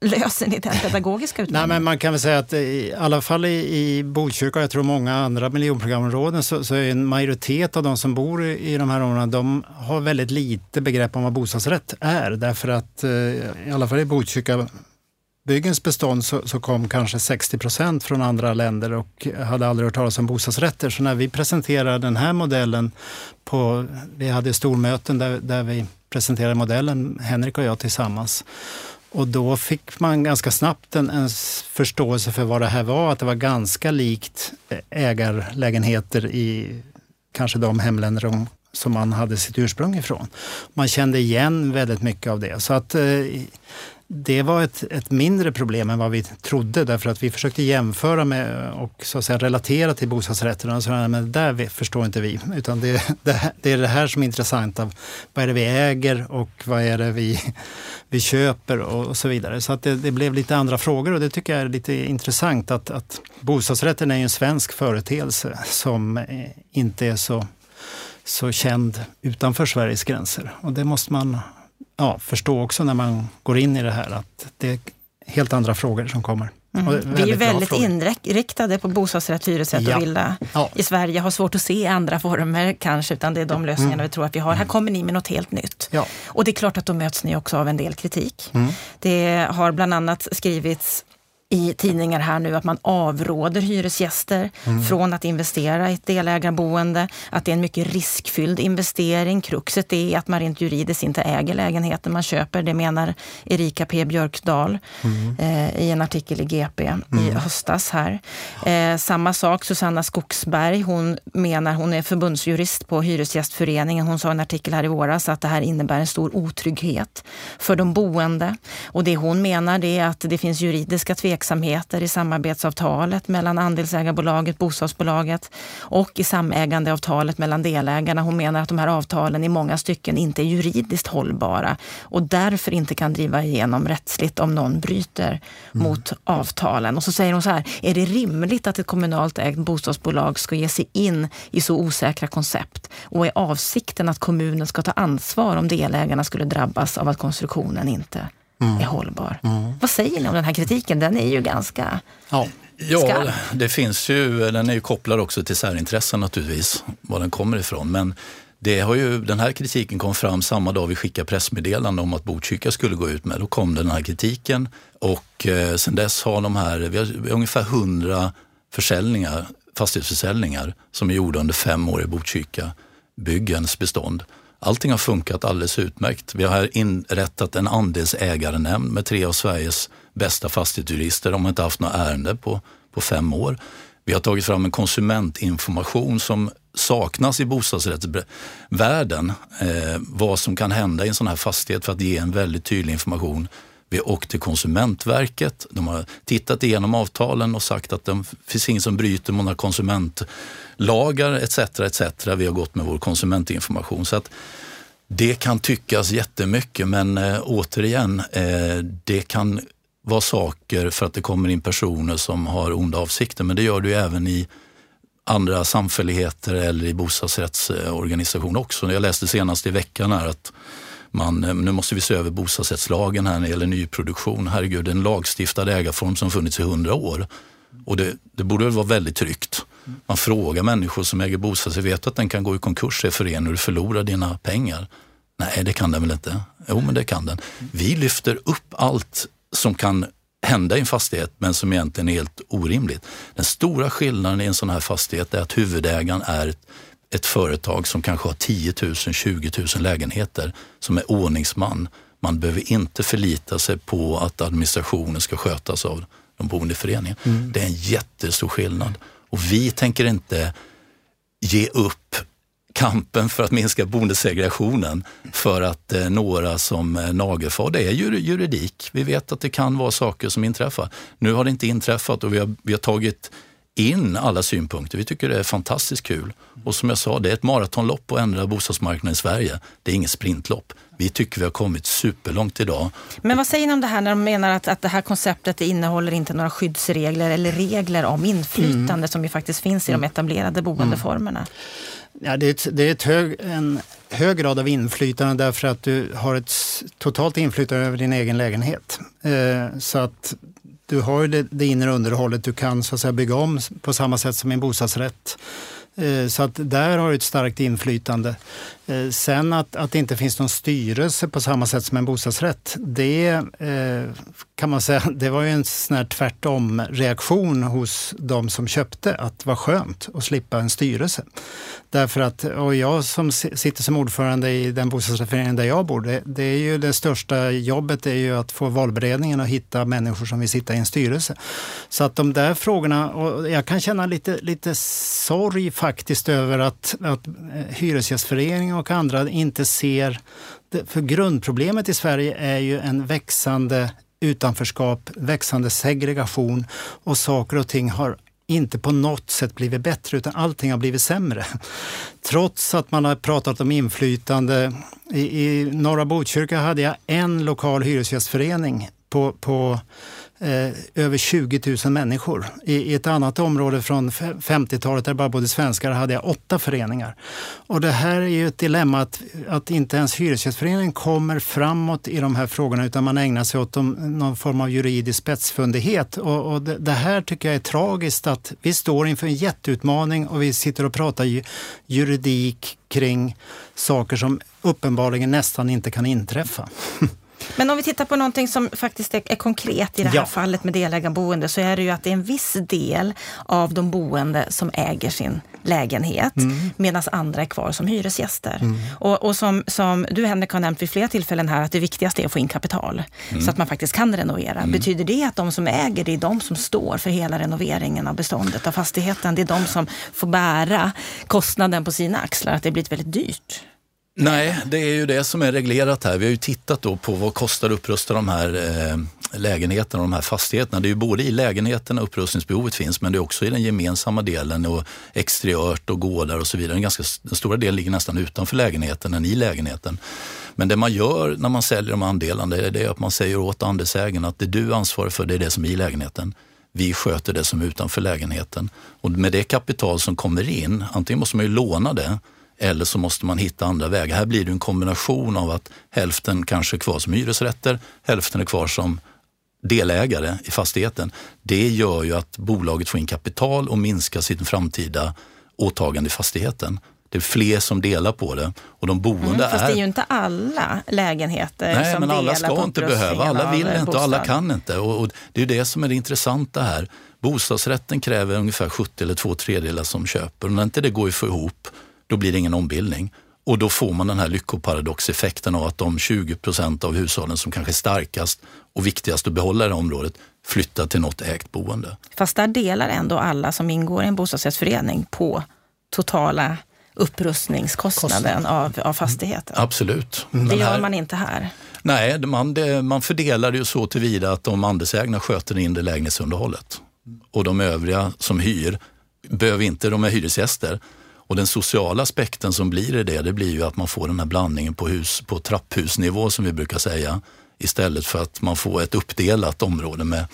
löser ni den pedagogiska utmaningen? Nej, men man kan väl säga att i alla fall i, i Botkyrka och jag tror många andra miljonprogramområden så, så är en majoritet av de som bor i, i de här områdena de har väldigt lite begrepp om vad bostadsrätt är. Därför att eh, i alla fall i Botkyrka byggens bestånd så, så, kom kanske 60 procent från andra länder och hade aldrig hört talas om bostadsrätter. Så när vi presenterade den här modellen på, vi hade stormöten där, där vi presenterade modellen, Henrik och jag tillsammans. Och då fick man ganska snabbt en, en, förståelse för vad det här var, att det var ganska likt ägarlägenheter i kanske de hemländer som man hade sitt ursprung ifrån. Man kände igen väldigt mycket av det. Så att eh, det var ett, ett, mindre problem än vad vi trodde därför att vi försökte jämföra med och så att säga relatera till bostadsrätterna. Så, men det där förstår inte vi, utan det, det, det, är det här som är intressant. Av vad är det vi äger och vad är det vi, vi köper och, och så vidare. Så att det, det, blev lite andra frågor och det tycker jag är lite intressant att, att bostadsrätten är en svensk företeelse som eh, inte är så, så känd utanför Sveriges gränser. Och det måste man ja, förstå också när man går in i det här att det är helt andra frågor som kommer. Mm. Vi är väldigt inriktade på bostadsrätt, hyresrätt ja. och villa ja. i Sverige. Har svårt att se andra former kanske, utan det är de lösningarna mm. vi tror att vi har. Här mm. kommer ni med något helt nytt. Ja. Och det är klart att då möts ni också av en del kritik. Mm. Det har bland annat skrivits i tidningar här nu att man avråder hyresgäster mm. från att investera i ett delägarboende, att det är en mycket riskfylld investering. Kruxet är att man rent juridiskt inte äger lägenheten man köper. Det menar Erika P Björkdal mm. eh, i en artikel i GP mm. i höstas här. Eh, samma sak Susanna Skogsberg, hon menar, hon är förbundsjurist på Hyresgästföreningen. Hon sa i en artikel här i våras att det här innebär en stor otrygghet för de boende. Och det hon menar det är att det finns juridiska tveksamheter tveksamheter i samarbetsavtalet mellan andelsägarbolaget, bostadsbolaget och i samägandeavtalet mellan delägarna. Hon menar att de här avtalen i många stycken inte är juridiskt hållbara och därför inte kan driva igenom rättsligt om någon bryter mm. mot avtalen. Och så säger hon så här, är det rimligt att ett kommunalt ägt bostadsbolag ska ge sig in i så osäkra koncept? Och är avsikten att kommunen ska ta ansvar om delägarna skulle drabbas av att konstruktionen inte mm. är hållbar. Mm. Vad säger ni om den här kritiken? Den är ju ganska... Ja. Ja, det finns ju, den är ju kopplad också till särintressen naturligtvis, var den kommer ifrån. Men det har ju, den här kritiken kom fram samma dag vi skickade pressmeddelande om att Botkyrka skulle gå ut med. Då kom den här kritiken och eh, sen dess har de här, vi har, vi har ungefär 100 försäljningar, fastighetsförsäljningar som är gjorda under fem år i Botkyrka byggens bestånd. Allting har funkat alldeles utmärkt. Vi har inrättat en andelsägarnämnd med tre av Sveriges bästa fastighetsjurister. De har inte haft några ärende på, på fem år. Vi har tagit fram en konsumentinformation som saknas i bostadsrättsvärlden. Eh, vad som kan hända i en sån här fastighet för att ge en väldigt tydlig information. Vi har åkt till Konsumentverket. De har tittat igenom avtalen och sagt att det finns ingen som bryter mot några konsumentlagar etc. etc. Vi har gått med vår konsumentinformation. Så att det kan tyckas jättemycket men eh, återigen, eh, det kan vara saker för att det kommer in personer som har onda avsikter. Men det gör det ju även i andra samfälligheter eller i bostadsrättsorganisationer också. Jag läste senast i veckan här att man, eh, nu måste vi se över bostadsrättslagen här när det gäller nyproduktion. Herregud, en lagstiftad ägarform som funnits i hundra år. Och det, det borde väl vara väldigt tryggt. Man frågar människor som äger bostadsrätt, vet att den kan gå i konkurs för en och du förlorar dina pengar? Nej, det kan den väl inte? Jo, men det kan den. Vi lyfter upp allt som kan hända i en fastighet men som egentligen är helt orimligt. Den stora skillnaden i en sån här fastighet är att huvudägaren är ett, ett företag som kanske har 10 000, 20 000 lägenheter som är ordningsman. Man behöver inte förlita sig på att administrationen ska skötas av de boendeföreningen. Mm. Det är en jättestor skillnad och vi tänker inte ge upp kampen för att minska boendesegregationen för att eh, några som eh, nagelfar. Det är juridik. Vi vet att det kan vara saker som inträffar. Nu har det inte inträffat och vi har, vi har tagit in alla synpunkter. Vi tycker det är fantastiskt kul. Och som jag sa, det är ett maratonlopp att ändra bostadsmarknaden i Sverige. Det är inget sprintlopp. Vi tycker vi har kommit superlångt idag. Men vad säger ni om det här när de menar att, att det här konceptet innehåller inte några skyddsregler eller regler om inflytande mm. som ju faktiskt finns i de etablerade boendeformerna? Mm. Ja, det är, ett, det är ett hög, en hög grad av inflytande därför att du har ett totalt inflytande över din egen lägenhet. Eh, så att du har det, det inre underhållet, du kan så att säga bygga om på samma sätt som i en bostadsrätt. Eh, så att där har du ett starkt inflytande. Eh, sen att, att det inte finns någon styrelse på samma sätt som en bostadsrätt, det eh, kan man säga, det var ju en sån här tvärtom-reaktion hos de som köpte, att det var skönt att slippa en styrelse. Därför att, och jag som sitter som ordförande i den bostadsrättsförening där jag bor, det, det, är ju det största jobbet är ju att få valberedningen att hitta människor som vill sitta i en styrelse. Så att de där frågorna, och jag kan känna lite, lite sorg faktiskt över att, att eh, Hyresgästföreningen och andra inte ser... För grundproblemet i Sverige är ju en växande utanförskap, växande segregation och saker och ting har inte på något sätt blivit bättre utan allting har blivit sämre. Trots att man har pratat om inflytande. I, i norra Botkyrka hade jag en lokal hyresgästförening på, på eh, över 20 000 människor. I, I, ett annat område från 50-talet där det bara bodde svenskar hade jag åtta föreningar. Och det här är ju ett dilemma att, att inte ens Hyresgästföreningen kommer framåt i de här frågorna utan man ägnar sig åt de, någon form av juridisk spetsfundighet. Och, och det, det, här tycker jag är tragiskt att vi står inför en jätteutmaning och vi sitter och pratar ju, juridik kring saker som uppenbarligen nästan inte kan inträffa. Men om vi tittar på någonting som faktiskt är, konkret i det här ja. fallet med delägarboende så är det ju att det är en viss del av de boende som äger sin lägenhet mm. medan andra är kvar som hyresgäster. Mm. Och, och, som, som du Henrik har nämnt vid flera tillfällen här att det viktigaste är att få in kapital mm. så att man faktiskt kan renovera. Mm. Betyder det att de som äger, det är de som står för hela renoveringen av beståndet av fastigheten? Det är de som får bära kostnaden på sina axlar, att det blir väldigt dyrt? Nej, det är ju det som är reglerat här. Vi har ju tittat då på vad kostar att upprusta de här eh, lägenheterna och de här fastigheterna. Det är ju både i lägenheterna upprustningsbehovet finns men det är också i den gemensamma delen och exteriört och gårdar och så vidare. Den, ganska, den stora delen ligger nästan utanför lägenheten än i lägenheten. Men det man gör när man säljer de andelarna det är att man säger åt andelsägaren att det du ansvarar för det är det som är i lägenheten. Vi sköter det som är utanför lägenheten. Och med det kapital som kommer in, antingen måste man ju låna det eller så måste man hitta andra vägar. Här blir det en kombination av att hälften kanske är kvar som hyresrätter, hälften är kvar som delägare i fastigheten. Det gör ju att bolaget får in kapital och minskar sitt framtida åtagande i fastigheten. Det är fler som delar på det. Och de boende mm, fast är... det är ju inte alla lägenheter Nej, som men alla ska inte behöva. Alla vill inte bostad. och alla kan inte. Och, och, det är det som är det intressanta här. Bostadsrätten kräver ungefär 70 eller två tredjedelar som köper. Och när inte det går att få ihop, då blir det ingen ombildning. Och då får man den här lyckoparadoxeffekten av att de 20 procent av hushållen som kanske är starkast och viktigast att behålla i det området flyttar till något ägt boende. Fast där delar ändå alla som ingår i en bostadsrättsförening på totala upprustningskostnaden av, av fastigheten. Absolut. Mm. Det gör man inte här. Nej, man, det, man fördelar det ju så tillvida att de andelsägna sköter det inre lägenhetsunderhållet. Och de övriga som hyr behöver inte, de är hyresgäster. Och den sociala aspekten som blir i det, det blir ju att man får den här blandningen på, hus, på trapphusnivå som vi brukar säga. Istället för att man får ett uppdelat område med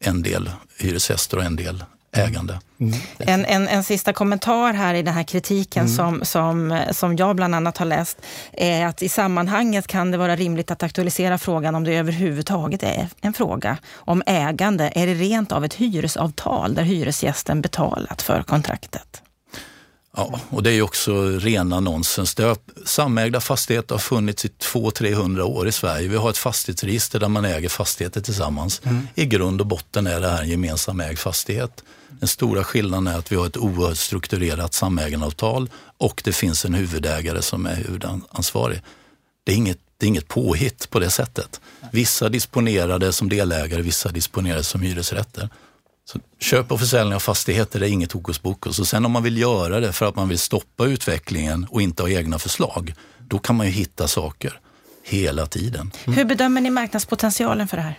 en del hyresgäster och en del ägande. Mm. En, en, en sista kommentar här i den här kritiken mm. som, som, som jag bland annat har läst är att i sammanhanget kan det vara rimligt att aktualisera frågan om det överhuvudtaget är en fråga om ägande. Är det rent av ett hyresavtal där hyresgästen betalat för kontraktet? Ja, och det är ju också rena nonsens. Det har, samägda fastigheter har funnits i 200-300 år i Sverige. Vi har ett fastighetsregister där man äger fastigheter tillsammans. Mm. I grund och botten är det här en gemensam ägd fastighet. Den stora skillnaden är att vi har ett oerhört strukturerat samägandeavtal och det finns en huvudägare som är huvudansvarig. Det är inget, det är inget påhitt på det sättet. Vissa disponerar det som delägare, vissa disponerar det som hyresrätter. Så köp och försäljning av fastigheter är inget hokus pokus. Och sen om man vill göra det för att man vill stoppa utvecklingen och inte ha egna förslag, då kan man ju hitta saker hela tiden. Mm. Hur bedömer ni marknadspotentialen för det här?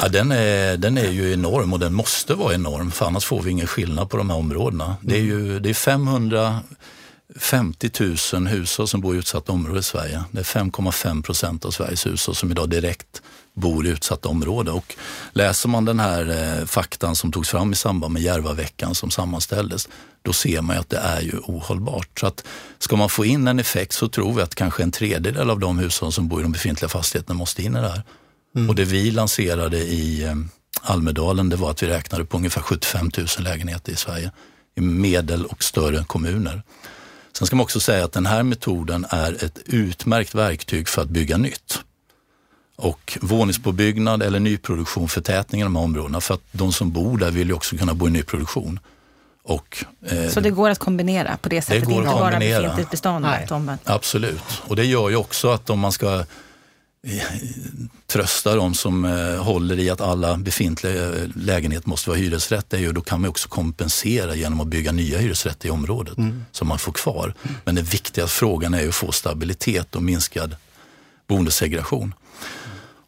Ja, den, är, den är ju enorm och den måste vara enorm för annars får vi ingen skillnad på de här områdena. Det är ju det är 550 000 hushåll som bor i utsatta områden i Sverige. Det är 5,5 procent av Sveriges hushåll som idag direkt bor i utsatta områden. Och läser man den här eh, faktan som togs fram i samband med Järvaveckan som sammanställdes, då ser man att det är ju ohållbart. Så att ska man få in en effekt så tror vi att kanske en tredjedel av de hushåll som bor i de befintliga fastigheterna måste in i det här. Mm. Och det vi lanserade i eh, Almedalen, det var att vi räknade på ungefär 75 000 lägenheter i Sverige i medel och större kommuner. Sen ska man också säga att den här metoden är ett utmärkt verktyg för att bygga nytt och våningspåbyggnad eller nyproduktion, förtätning i de här områdena. För att de som bor där vill ju också kunna bo i nyproduktion. Och, eh, så det går att kombinera på det sättet, det går inte att bara befintligt bestånd? Absolut, och det gör ju också att om man ska trösta de som eh, håller i att alla befintliga eh, lägenheter måste vara hyresrätter, då kan man också kompensera genom att bygga nya hyresrätter i området mm. som man får kvar. Men den viktiga frågan är ju att få stabilitet och minskad boendesegregation.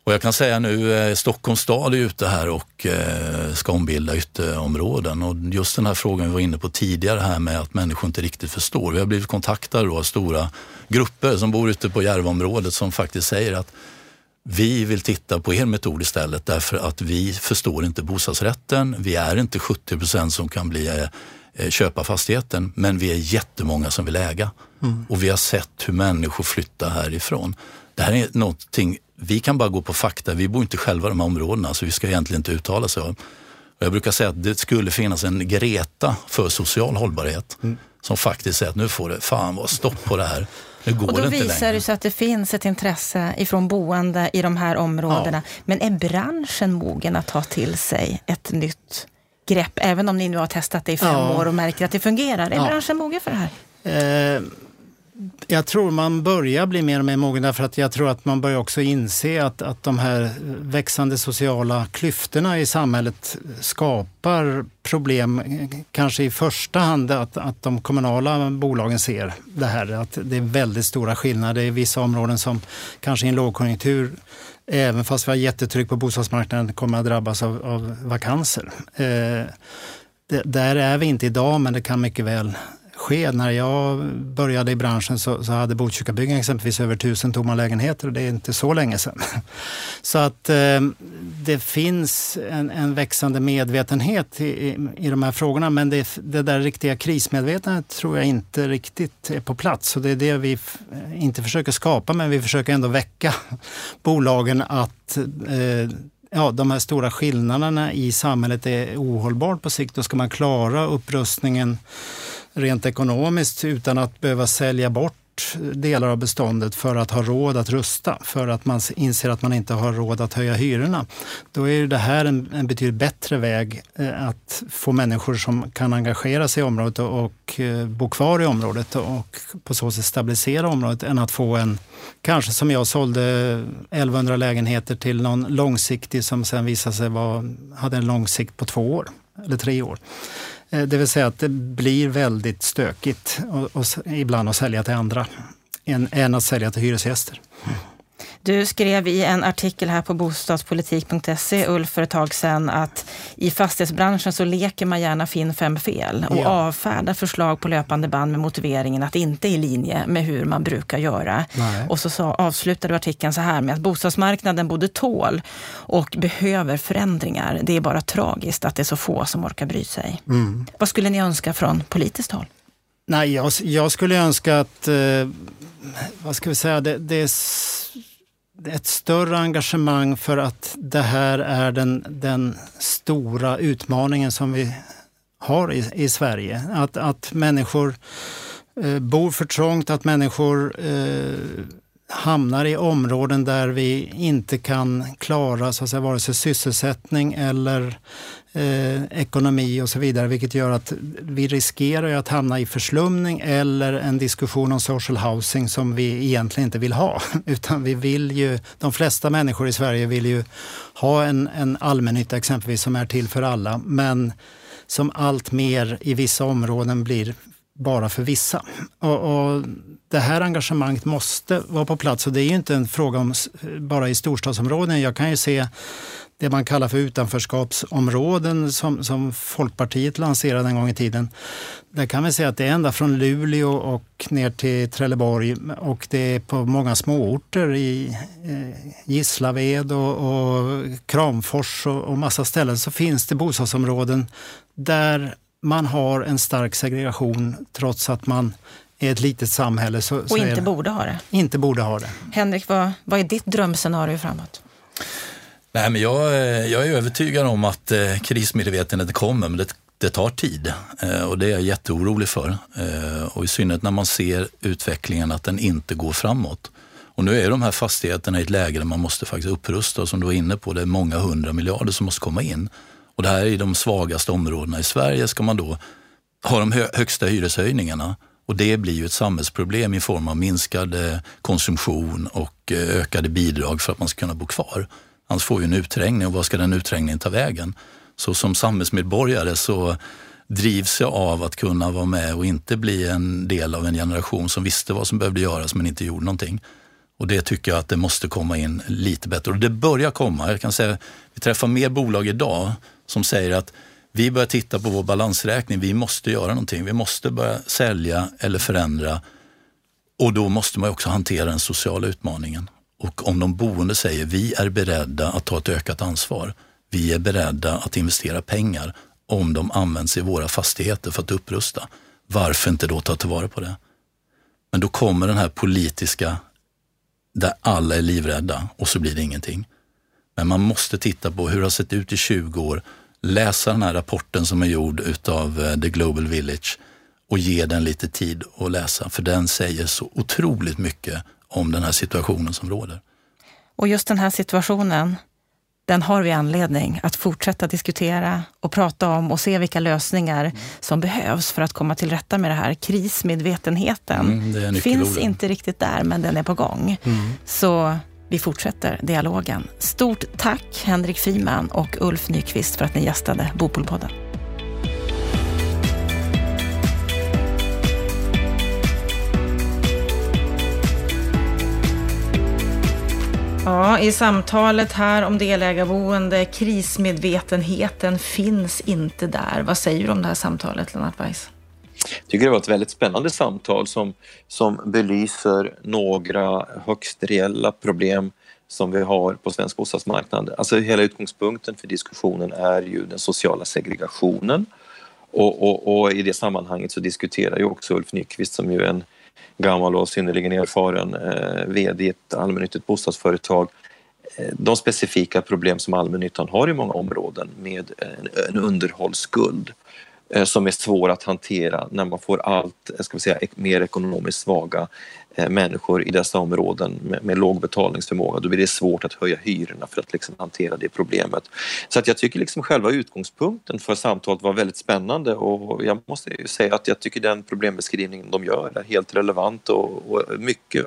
Och jag kan säga nu, eh, Stockholms stad är ute här och eh, ska ombilda ytterområden. Och just den här frågan vi var inne på tidigare här med att människor inte riktigt förstår. Vi har blivit kontaktade av stora grupper som bor ute på Järvaområdet som faktiskt säger att vi vill titta på er metod istället därför att vi förstår inte bostadsrätten. Vi är inte 70 procent som kan bli eh, köpa fastigheten, men vi är jättemånga som vill äga. Mm. Och vi har sett hur människor flyttar härifrån. Det här är någonting vi kan bara gå på fakta. Vi bor inte själva i de här områdena så vi ska egentligen inte uttala sig om. Jag brukar säga att det skulle finnas en Greta för social hållbarhet mm. som faktiskt säger att nu får det fan vara stopp på det här. Nu går och då det inte visar det sig att det finns ett intresse ifrån boende i de här områdena. Ja. Men är branschen mogen att ta till sig ett nytt grepp? Även om ni nu har testat det i fem ja. år och märker att det fungerar. Är ja. branschen mogen för det här? Eh, jag tror man börjar bli mer och mer mogen därför att jag tror att man börjar också inse att, att de här växande sociala klyftorna i samhället skapar problem. Kanske i första hand att, att de kommunala bolagen ser det här, att det är väldigt stora skillnader i vissa områden som kanske i en lågkonjunktur även fast vi har jättetryck på bostadsmarknaden kommer att drabbas av, av vakanser. Eh, det, där är vi inte idag men det kan mycket väl ske. När jag började i branschen så, så hade Botkyrkabyggen exempelvis över tusen tomma lägenheter och det är inte så länge sedan. Så att eh, det finns en, en, växande medvetenhet i, i, i de här frågorna men det, det där riktiga krismedvetandet tror jag inte riktigt är på plats. Och det är det vi eh, inte försöker skapa men vi försöker ändå väcka bolagen att eh, ja, de här stora skillnaderna i samhället är ohållbart på sikt. Då ska man klara upprustningen rent ekonomiskt utan att behöva sälja bort delar av beståndet för att ha råd att rusta, för att man inser att man inte har råd att höja hyrorna. Då är det här en, en betydligt bättre väg eh, att få människor som kan engagera sig i området och, och eh, bo kvar i området och på så sätt stabilisera området än att få en, kanske som jag sålde 1100 lägenheter till någon långsiktig som sen visade sig vara, hade en långsikt på två år eller tre år. Eh, det vill säga att det blir väldigt stökigt och, och ibland att sälja till andra än, än att sälja till hyresgäster. Du skrev i en artikel här på bostadspolitik.se, Ulf, för ett tag sedan att i fastighetsbranschen så leker man gärna finn fem fel och ja. avfärdar förslag på löpande band med motiveringen att det inte är i linje med hur man brukar göra. Nej. Och så, så avslutade du artikeln så här med att bostadsmarknaden både tål och behöver förändringar. Det är bara tragiskt att det är så få som orkar bry sig. Mm. Vad skulle ni önska från politiskt håll? Nej, jag, jag skulle önska att, eh, vad ska vi säga, det, det är ett större engagemang för att det här är den, den stora utmaningen som vi har i, i Sverige. Att, att människor eh, bor för trångt, att människor eh, hamnar i områden där vi inte kan klara så att säga, vare sig sysselsättning eller eh, ekonomi och så vidare, vilket gör att vi riskerar att hamna i förslumning eller en diskussion om social housing som vi egentligen inte vill ha. Utan vi vill ju, de flesta människor i Sverige vill ju ha en, en allmännytta exempelvis som är till för alla, men som allt mer i vissa områden blir bara för vissa. Och, och, det här engagemanget måste vara på plats och det är ju inte en fråga om bara i storstadsområden. Jag kan ju se det man kallar för utanförskapsområden som, som Folkpartiet lanserade en gång i tiden. Där kan vi säga att det är ända från Luleå och ner till Trelleborg och det är på många småorter i eh, Gislaved och, och Kramfors och, och massa ställen så finns det bostadsområden där man har en stark segregation trots att man är ett litet samhälle. Så, och så inte borde ha det. Inte borde ha det. Henrik, vad, vad är ditt drömscenario framåt? Nej, men jag, jag är övertygad om att eh, krismedvetenhet kommer, men det, det tar tid eh, och det är jag jätteorolig för. Eh, och i synnerhet när man ser utvecklingen att den inte går framåt. Och nu är de här fastigheterna i ett läge där man måste faktiskt upprusta och som du var inne på, det är många hundra miljarder som måste komma in. Och det här är ju de svagaste områdena i Sverige ska man då ha de högsta hyreshöjningarna och det blir ju ett samhällsproblem i form av minskad eh, konsumtion och eh, ökade bidrag för att man ska kunna bo kvar. Annars får vi en utträngning och var ska den utträngningen ta vägen? Så som samhällsmedborgare så drivs jag av att kunna vara med och inte bli en del av en generation som visste vad som behövde göras men inte gjorde någonting. Och det tycker jag att det måste komma in lite bättre. Och det börjar komma. Jag kan säga, vi träffar mer bolag idag som säger att vi börjar titta på vår balansräkning. Vi måste göra någonting. Vi måste börja sälja eller förändra. Och då måste man också hantera den sociala utmaningen. Och om de boende säger vi är beredda att ta ett ökat ansvar. Vi är beredda att investera pengar om de används i våra fastigheter för att upprusta. Varför inte då ta tillvara på det? Men då kommer den här politiska där alla är livrädda och så blir det ingenting. Men man måste titta på hur det har sett ut i 20 år, läsa den här rapporten som är gjord utav eh, The Global Village och ge den lite tid att läsa, för den säger så otroligt mycket om den här situationen som råder. Och just den här situationen, den har vi anledning att fortsätta diskutera och prata om och se vilka lösningar som behövs för att komma till rätta med det här. Krismedvetenheten mm, finns inte riktigt där, men den är på gång. Mm. Så vi fortsätter dialogen. Stort tack Henrik Friman och Ulf Nyqvist för att ni gästade Bopolpodden. Ja, i samtalet här om delägarboende, krismedvetenheten finns inte där. Vad säger du om det här samtalet, Lennart Weiss? Jag tycker det var ett väldigt spännande samtal som, som belyser några högst reella problem som vi har på svensk bostadsmarknad. Alltså hela utgångspunkten för diskussionen är ju den sociala segregationen och, och, och i det sammanhanget så diskuterar ju också Ulf Nyqvist som ju är en gammal och synnerligen erfaren eh, VD i ett allmännyttigt bostadsföretag eh, de specifika problem som allmännyttan har i många områden med en, underhållsskuld Eh, som är svår att hantera när man får allt eh, ska vi säga, mer ekonomiskt svaga eh, människor i dessa områden med, med låg betalningsförmåga. Då blir det svårt att höja hyrorna för att liksom hantera det problemet. Så att jag tycker liksom själva utgångspunkten för samtalet var väldigt spännande och jag måste ju säga att jag tycker den problembeskrivningen de gör är helt relevant och, och mycket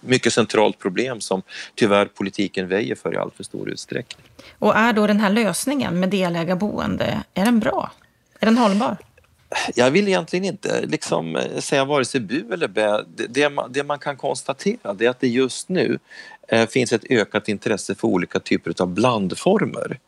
mycket centralt problem som tyvärr politiken väjer för i allt för stor utsträckning. Och är då den här lösningen med delägarboende, är den bra? Är den hållbar? Jag vill egentligen inte liksom eh, säga vare sig bu eller bä. Det, det, man, det man kan konstatera är att det just nu eh, finns ett ökat intresse för olika typer av blandformer.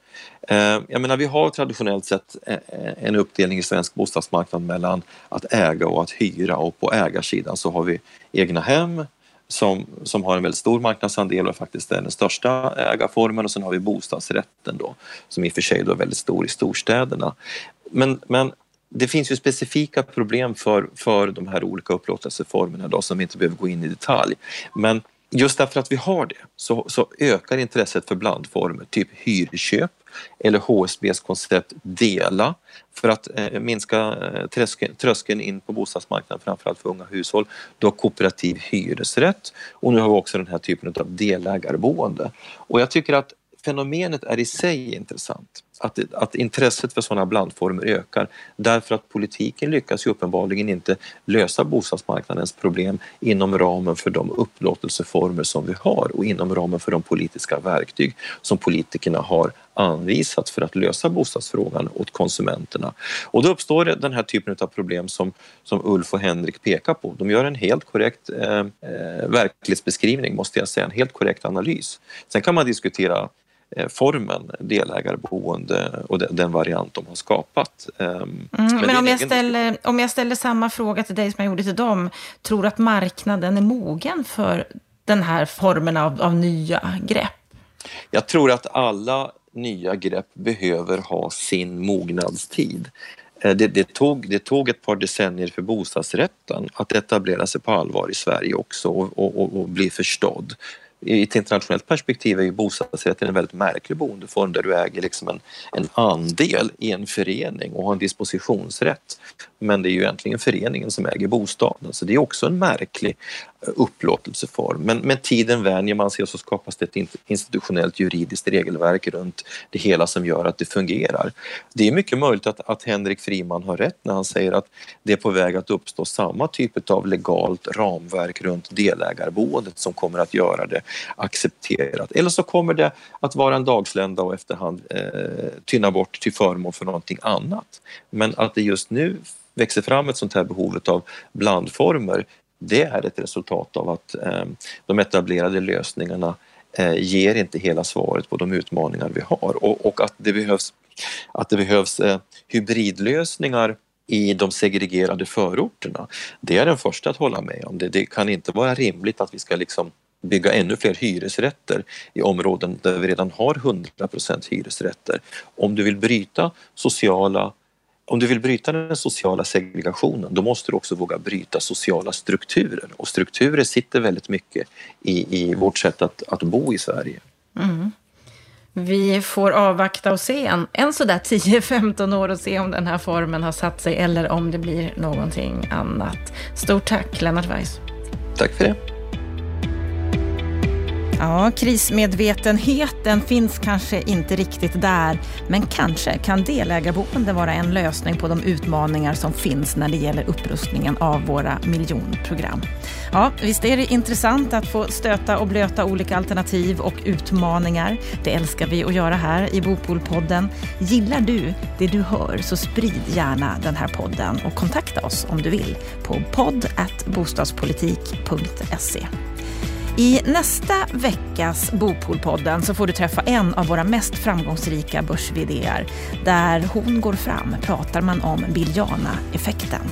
Eh, jag menar, vi har traditionellt sett eh, eh, en uppdelning i svensk bostadsmarknad mellan att äga och att hyra och på ägarsidan så har vi egna hem som, som har en väldigt stor marknadsandel och faktiskt är den största ägarformen och sen har vi bostadsrätten då som i och för sig då är väldigt stor i storstäderna. Men, men det finns ju specifika problem för, för de här olika upplåtelseformerna då, som vi inte behöver gå in i detalj. Men just därför att vi har det så, så ökar intresset för blandformer, typ hyrköp eller HSBs koncept dela för att eh, minska eh, tröskeln, tröskeln in på bostadsmarknaden framförallt för unga hushåll. Du har kooperativ hyresrätt och nu har vi också den här typen av delägarboende. Och jag tycker att fenomenet är i sig intressant att, att intresset för sådana blandformer ökar därför att politiken lyckas ju uppenbarligen inte lösa bostadsmarknadens problem inom ramen för de upplåtelseformer som vi har och inom ramen för de politiska verktyg som politikerna har anvisat för att lösa bostadsfrågan åt konsumenterna. Och då uppstår den här typen av problem som, som Ulf och Henrik pekar på. De gör en helt korrekt eh, eh verklighetsbeskrivning, måste jag säga, en helt korrekt analys. Sen kan man diskutera Eh, formen delägarboende och den variant de har skapat. Ehm, mm, men, men om, jag ställer, om jag ställer samma fråga till dig som jag gjorde till dem, tror du att marknaden är mogen för den här formen av, av nya grepp? Jag tror att alla nya grepp behöver ha sin mognadstid. Eh, det, det, tog, det tog ett par decennier för bostadsrätten att etablera sig på allvar i Sverige också och, och, och bli förstådd i ett internationellt perspektiv är ju bostadsrätten en väldigt märklig boendeform där du äger liksom en, en andel i en förening och har en dispositionsrätt. Men det är ju egentligen föreningen som äger bostaden så det är också en märklig upplåtelseform. Men med tiden vänjer man sig och så skapas det ett institutionellt juridiskt regelverk runt det hela som gör att det fungerar. Det är mycket möjligt att, att Henrik Friman har rätt när han säger att det är på väg att uppstå samma typ av legalt ramverk runt delägarboendet som kommer att göra det accepterat. Eller så kommer det att vara en dagslända och efterhand eh, tynna bort till förmån för någonting annat. Men att det just nu växer fram ett sånt här behov av blandformer det är ett resultat av att eh, de etablerade lösningarna eh, ger inte hela svaret på de utmaningar vi har och, och att det behövs, att det behövs eh, hybridlösningar i de segregerade förorterna. Det är den första att hålla med om. Det, det kan inte vara rimligt att vi ska liksom bygga ännu fler hyresrätter i områden där vi redan har 100 hyresrätter. Om du vill bryta sociala om du vill bryta den sociala segregationen då måste du också våga bryta sociala strukturer och strukturer sitter väldigt mycket i, i vårt sätt att, att bo i Sverige. Mm. Vi får avvakta och se en, en sådär 10-15 år och se om den här formen har satt sig eller om det blir någonting annat. Stort tack Lennart Weiss. Tack för det. Ja, krismedvetenheten finns kanske inte riktigt där, men kanske kan delägarboende vara en lösning på de utmaningar som finns när det gäller upprustningen av våra miljonprogram. Ja, visst är det intressant att få stöta och blöta olika alternativ och utmaningar. Det älskar vi att göra här i Bopolpodden. Gillar du det du hör så sprid gärna den här podden och kontakta oss om du vill på podd bostadspolitik.se. I nästa veckas Bopolpodden så får du träffa en av våra mest framgångsrika börs Där hon går fram pratar man om Biljana-effekten.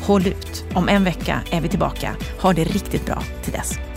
Håll ut. Om en vecka är vi tillbaka. Ha det riktigt bra till dess.